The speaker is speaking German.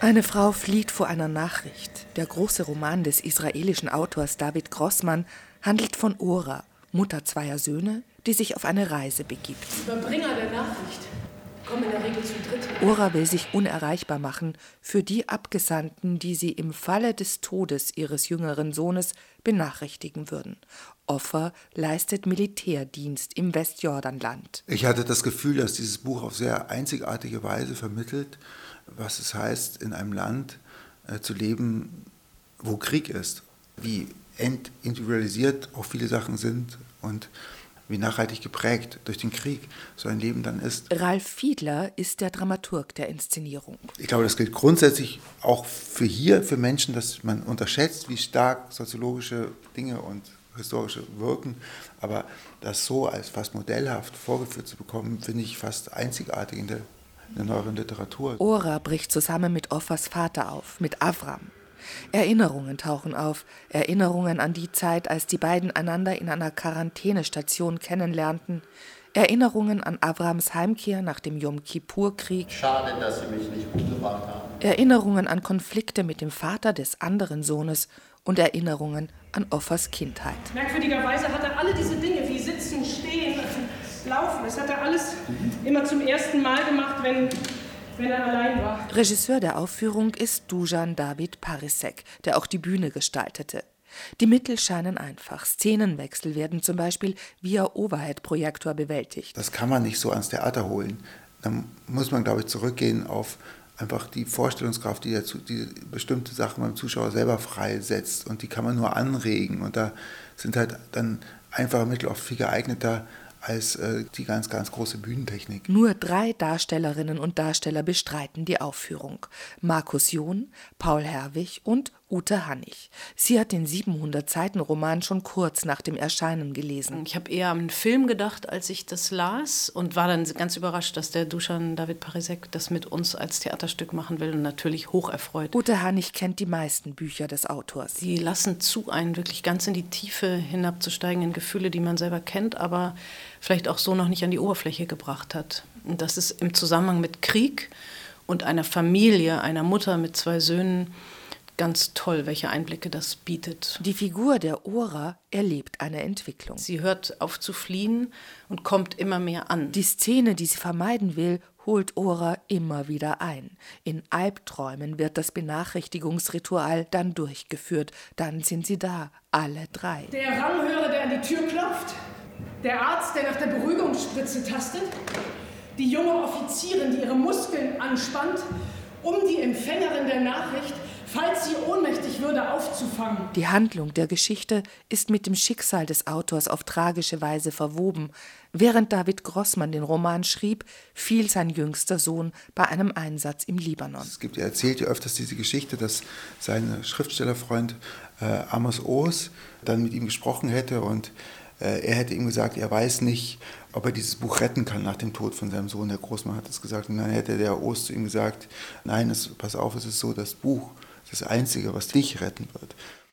Eine Frau flieht vor einer Nachricht. Der große Roman des israelischen Autors David Grossmann handelt von Ora, Mutter zweier Söhne, die sich auf eine Reise begibt. Überbringer der Nachricht kommen in der Regel zu dritt. Ora will sich unerreichbar machen für die Abgesandten, die sie im Falle des Todes ihres jüngeren Sohnes benachrichtigen würden. Offer leistet Militärdienst im Westjordanland. Ich hatte das Gefühl, dass dieses Buch auf sehr einzigartige Weise vermittelt, was es heißt, in einem Land äh, zu leben, wo Krieg ist, wie entindividualisiert auch viele Sachen sind und wie nachhaltig geprägt durch den Krieg so ein Leben dann ist. Ralf Fiedler ist der Dramaturg der Inszenierung. Ich glaube, das gilt grundsätzlich auch für hier, für Menschen, dass man unterschätzt, wie stark soziologische Dinge und historische wirken. Aber das so als fast modellhaft vorgeführt zu bekommen, finde ich fast einzigartig in der, der neueren Literatur. Ora bricht zusammen mit Offers Vater auf, mit Avram. Erinnerungen tauchen auf, Erinnerungen an die Zeit, als die beiden einander in einer Quarantänestation kennenlernten, Erinnerungen an Avrams Heimkehr nach dem Yom Kippur-Krieg. Schade, dass Sie mich nicht umgebracht haben. Erinnerungen an Konflikte mit dem Vater des anderen Sohnes und Erinnerungen an Offers Kindheit. Merkwürdigerweise hat er alle diese Dinge wie Sitzen, Stehen, Laufen, das hat er alles immer zum ersten Mal gemacht, wenn wenn er allein war. Regisseur der Aufführung ist Dujan David Parisek, der auch die Bühne gestaltete. Die Mittel scheinen einfach. Szenenwechsel werden zum Beispiel via Overhead-Projektor bewältigt. Das kann man nicht so ans Theater holen. Dann muss man, glaube ich, zurückgehen auf einfach die Vorstellungskraft, die, der, die bestimmte Sachen beim Zuschauer selber freisetzt. Und die kann man nur anregen. Und da sind halt dann einfache Mittel oft viel geeigneter als äh, die ganz, ganz große Bühnentechnik. Nur drei Darstellerinnen und Darsteller bestreiten die Aufführung. Markus John, Paul Herwig und Ute Hannig. Sie hat den 700-Seiten-Roman schon kurz nach dem Erscheinen gelesen. Ich habe eher an einen Film gedacht, als ich das las und war dann ganz überrascht, dass der Duschan David Parisek das mit uns als Theaterstück machen will und natürlich hoch erfreut. Ute Hannig kennt die meisten Bücher des Autors. Sie lassen zu, einen wirklich ganz in die Tiefe hinabzusteigen in Gefühle, die man selber kennt, aber vielleicht auch so noch nicht an die Oberfläche gebracht hat. Und das ist im Zusammenhang mit Krieg und einer Familie, einer Mutter mit zwei Söhnen, ganz toll, welche Einblicke das bietet. Die Figur der Ora erlebt eine Entwicklung. Sie hört auf zu fliehen und kommt immer mehr an. Die Szene, die sie vermeiden will, holt Ora immer wieder ein. In Albträumen wird das Benachrichtigungsritual dann durchgeführt. Dann sind sie da, alle drei. Der Ranghörer, der an die Tür klopft, der Arzt, der nach der Beruhigungsspritze tastet, die junge Offizierin, die ihre Muskeln anspannt, um die Empfängerin der Nachricht falls sie ohnmächtig würde, aufzufangen. Die Handlung der Geschichte ist mit dem Schicksal des Autors auf tragische Weise verwoben. Während David Grossmann den Roman schrieb, fiel sein jüngster Sohn bei einem Einsatz im Libanon. Es gibt, er erzählt ja öfters diese Geschichte, dass sein Schriftstellerfreund äh, Amos Oos dann mit ihm gesprochen hätte und äh, er hätte ihm gesagt, er weiß nicht, ob er dieses Buch retten kann nach dem Tod von seinem Sohn. Der Großmann hat es gesagt. Und dann hätte der Oos zu ihm gesagt, nein, es, pass auf, es ist so, das Buch das Einzige, was dich retten wird.